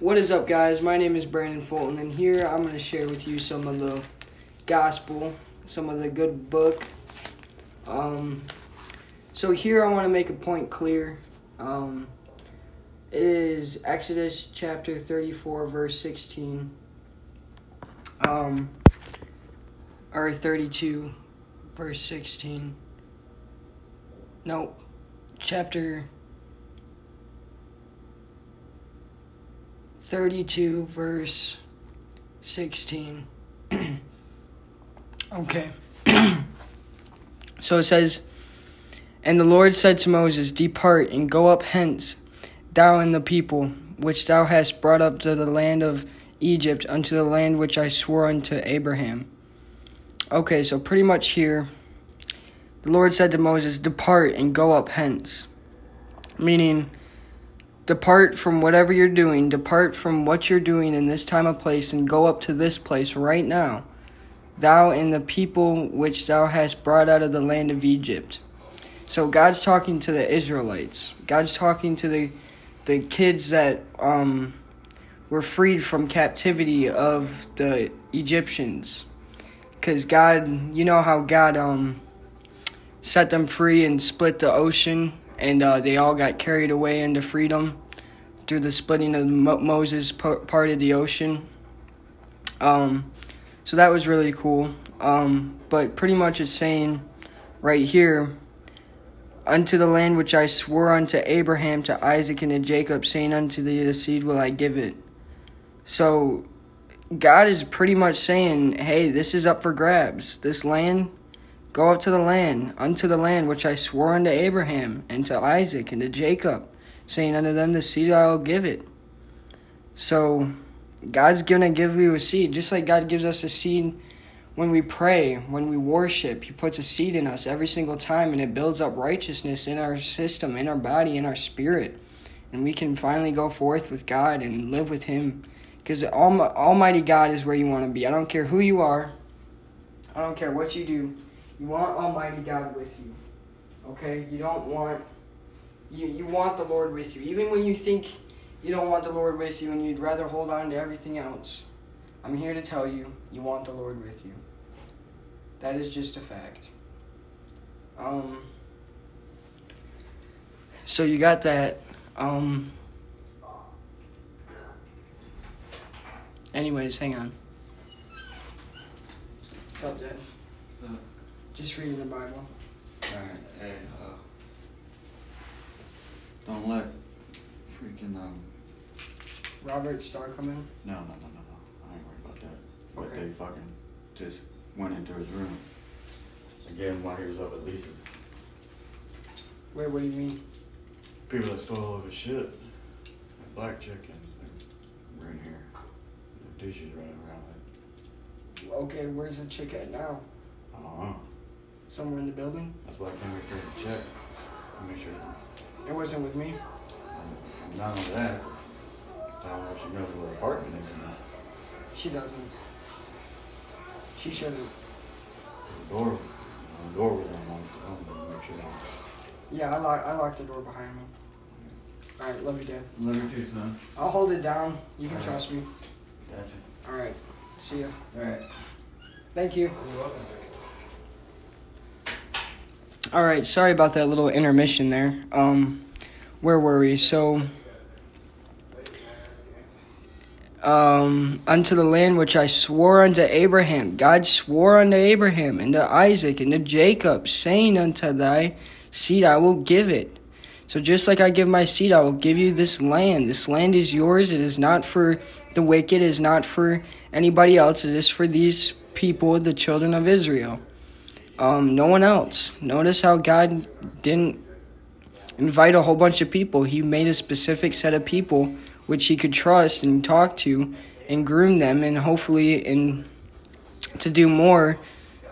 What is up, guys? My name is Brandon Fulton, and here I'm going to share with you some of the gospel, some of the good book. Um, so here I want to make a point clear. Um, it is Exodus chapter 34, verse 16. Um, or 32, verse 16. No, chapter 32, verse 16. okay. so it says, And the Lord said to Moses, Depart and go up hence, thou and the people, which thou hast brought up to the land of Egypt, unto the land which I swore unto Abraham. Okay, so pretty much here, the Lord said to Moses, Depart and go up hence. Meaning, Depart from whatever you're doing, depart from what you're doing in this time of place, and go up to this place right now, thou and the people which thou hast brought out of the land of Egypt. So God's talking to the Israelites. God's talking to the the kids that um, were freed from captivity of the Egyptians. Because God, you know how God um, set them free and split the ocean and uh, they all got carried away into freedom through the splitting of Mo- Moses part of the ocean. Um, so that was really cool. Um, but pretty much it's saying right here, unto the land which I swore unto Abraham, to Isaac, and to Jacob, saying unto thee the seed will I give it. So God is pretty much saying, hey, this is up for grabs. This land Go up to the land, unto the land which I swore unto Abraham, and to Isaac, and to Jacob, saying unto them, The seed I will give it. So, God's to give you a seed, just like God gives us a seed when we pray, when we worship. He puts a seed in us every single time, and it builds up righteousness in our system, in our body, in our spirit. And we can finally go forth with God and live with Him. Because Almighty God is where you want to be. I don't care who you are, I don't care what you do. You want Almighty God with you. Okay? You don't want you, you want the Lord with you. Even when you think you don't want the Lord with you and you'd rather hold on to everything else. I'm here to tell you, you want the Lord with you. That is just a fact. Um so you got that. Um anyways, hang on. What's up, Dad? Just reading the Bible. Alright, hey, uh, don't let freaking, um. Robert Starr come in? No, no, no, no, no. I ain't worried about that. But Okay. they fucking just went into his room. Again, while he was up at Lisa's. Wait, what do you mean? People that stole all of his shit. A black chick and right here. The dishes running around. Okay, where's the chick at now? I don't know. Somewhere in the building? That's why I came here to check. To make sure. It wasn't with me. Um, not only that, I don't know if she knows where her apartment is or not. She doesn't. She shouldn't. The door, the door was unlocked, so I wanted to make sure that. Yeah, I lock, I locked the door behind me. Alright, love you, Dad. Love you too, son. I'll hold it down. You can Alright. trust me. Gotcha. Alright. See ya. Alright. Thank you. You're welcome. All right, sorry about that little intermission there. Um, where were we? So, um, unto the land which I swore unto Abraham, God swore unto Abraham and to Isaac and to Jacob, saying unto thy seed, I will give it. So, just like I give my seed, I will give you this land. This land is yours. It is not for the wicked, it is not for anybody else. It is for these people, the children of Israel um, no one else. Notice how God didn't invite a whole bunch of people. He made a specific set of people which he could trust and talk to and groom them and hopefully and to do more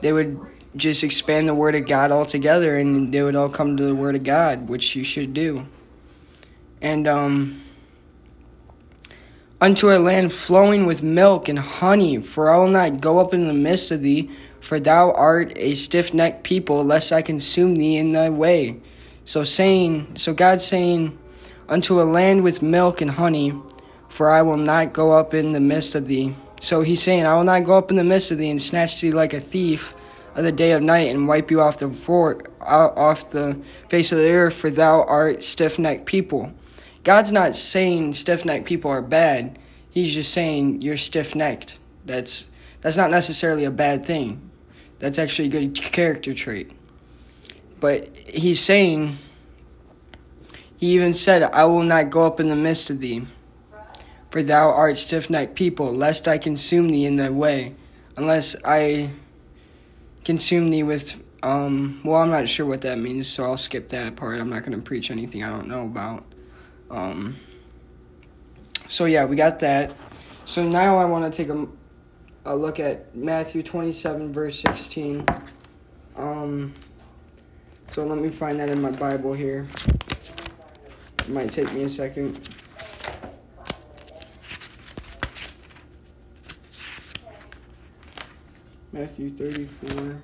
they would just expand the word of God altogether and they would all come to the word of God, which you should do. And um unto a land flowing with milk and honey, for I will not go up in the midst of thee, for thou art a stiff necked people, lest I consume thee in thy way. So saying so God saying, Unto a land with milk and honey, for I will not go up in the midst of thee. So he's saying, I will not go up in the midst of thee and snatch thee like a thief of the day of night and wipe you off the fort, off the face of the earth, for thou art stiff necked people. God's not saying stiff necked people are bad. He's just saying you're stiff necked. That's that's not necessarily a bad thing. That's actually a good character trait. But he's saying he even said, I will not go up in the midst of thee. For thou art stiff necked people, lest I consume thee in thy way, unless I consume thee with um well I'm not sure what that means, so I'll skip that part. I'm not gonna preach anything I don't know about. Um so yeah, we got that. So now I wanna take a, a look at Matthew twenty seven verse sixteen. Um so let me find that in my Bible here. It might take me a second. Matthew 34.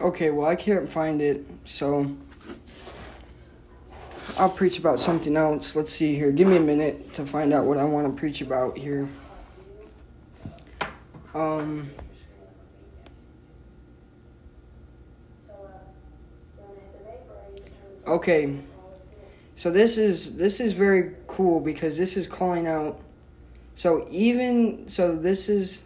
Okay, well, I can't find it, so I'll preach about something else. Let's see here. Give me a minute to find out what I want to preach about here. Um. Okay. So this is this is very cool because this is calling out so even so this is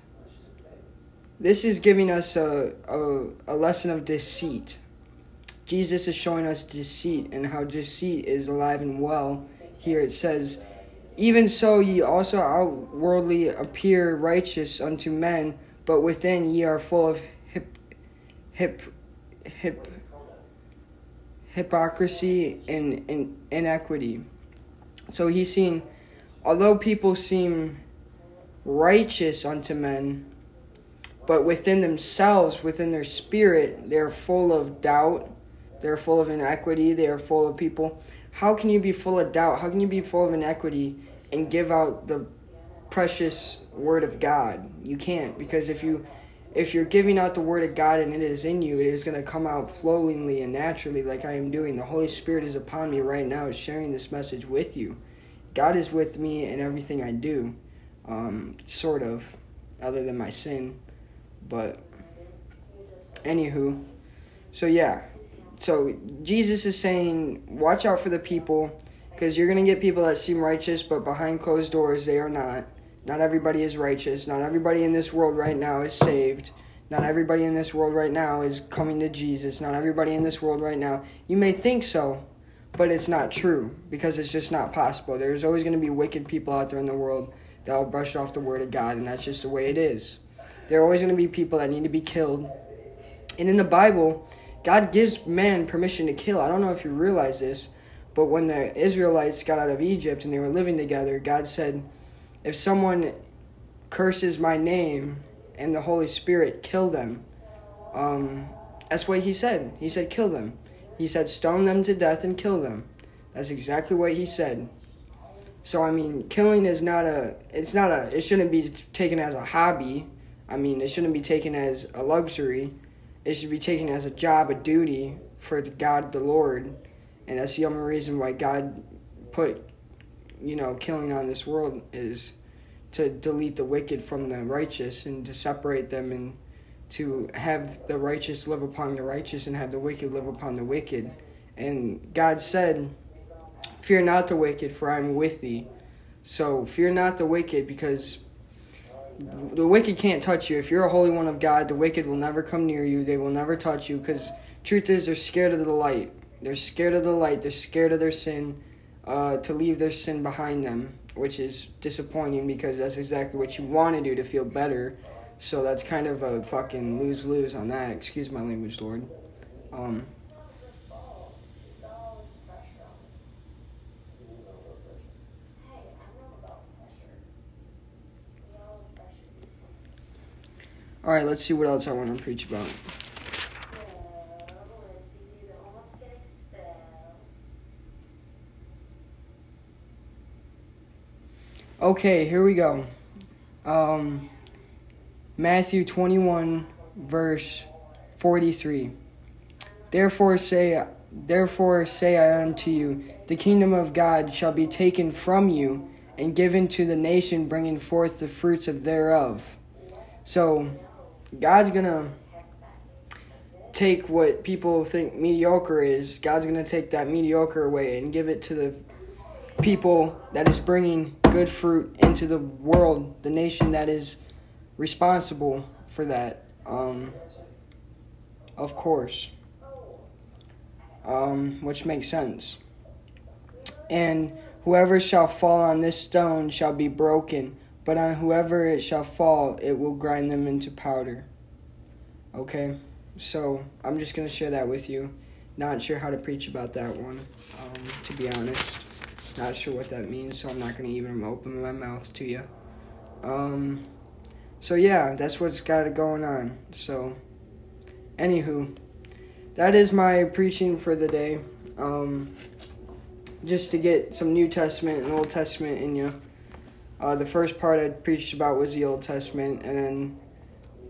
this is giving us a, a, a lesson of deceit Jesus is showing us deceit and how deceit is alive and well. Here it says, Even so, ye also outwardly appear righteous unto men, but within ye are full of hip, hip, hip, hypocrisy and, and inequity. So he's seen, although people seem righteous unto men, but within themselves, within their spirit, they're full of doubt they're full of inequity. They are full of people. How can you be full of doubt? How can you be full of inequity and give out the precious word of God? You can't because if you if you're giving out the word of God and it is in you, it is going to come out flowingly and naturally like I am doing. The Holy Spirit is upon me right now, sharing this message with you. God is with me in everything I do, um, sort of, other than my sin. But, anywho, so yeah, so Jesus is saying, watch out for the people, because you're to get people that seem righteous, but behind closed doors, they are not. Not everybody is righteous. Not everybody in this world right now is saved. Not everybody in this world right now is coming to Jesus. Not everybody in this world right now. You may think so, but it's not true because it's just not possible. There's always going to be wicked people out there in the world that will brush off the word of God, and that's just the way it is. There are always going to be people that need to be killed. And in the Bible, God gives man permission to kill. I don't know if you realize this, but when the Israelites got out of Egypt and they were living together, God said, If someone curses my name and the Holy Spirit, kill them. Um, that's what he said. He said, Kill them. He said, Stone them to death and kill them. That's exactly what he said. So I mean, killing is not a. It's not a. It shouldn't be taken as a hobby. I mean, it shouldn't be taken as a luxury it should be taken as a job, a duty for the God, the Lord, and that's the only reason why God put, you know, killing on this world is to delete the wicked from the righteous and to separate them and to have the righteous live upon the righteous and have the wicked live upon the wicked. And God said, Fear not the wicked, for I am with thee. So fear not the wicked because the wicked can't touch you. If you're a holy one of God, the wicked will never come near you. They will never touch you because truth is they're scared of the light. They're scared of the light. They're scared of their sin, uh, to leave their sin behind them, which is disappointing because that's exactly what you want to do to feel better. So that's kind of a fucking lose lose on that. Excuse my language, Lord. Um, All right, let's see what else I want to preach about. Okay, here we go. Um, Matthew 21, verse 43. Therefore say, therefore say I unto you, the kingdom of God shall be taken from you and given to the nation, bringing forth the fruits of thereof. So, God's gonna take what people think mediocre is. God's gonna take that mediocre away and give it to the people that is bringing good fruit into the world, the nation that is responsible for that. Um, of course. Um, which makes sense. And whoever shall fall on this stone shall be broken, but on whoever it shall fall, it will grind them into powder. Okay? So, I'm just going to share that with you. Not sure how to preach about that one, um, to be honest. Not sure what that means, so I'm not going to even open my mouth to you. Um, so, yeah, that's what's got it going on. So, anywho, that is my preaching for the day. Um, just to get some New Testament and Old Testament in you. Uh, the first part I preached about was the Old Testament, and then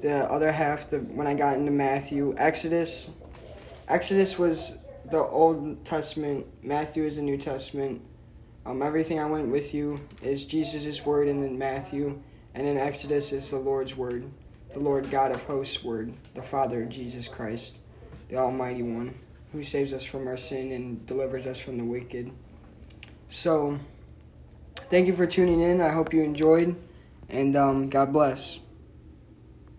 the other half, the when I got into Matthew, Exodus. Exodus was the Old Testament. Matthew is the New Testament. Um, everything I went with you is Jesus' word, and then Matthew, and then Exodus is the Lord's word, the Lord God of hosts' word, the Father Jesus Christ, the Almighty One, who saves us from our sin and delivers us from the wicked. So, thank you for tuning in. I hope you enjoyed, and um, God bless.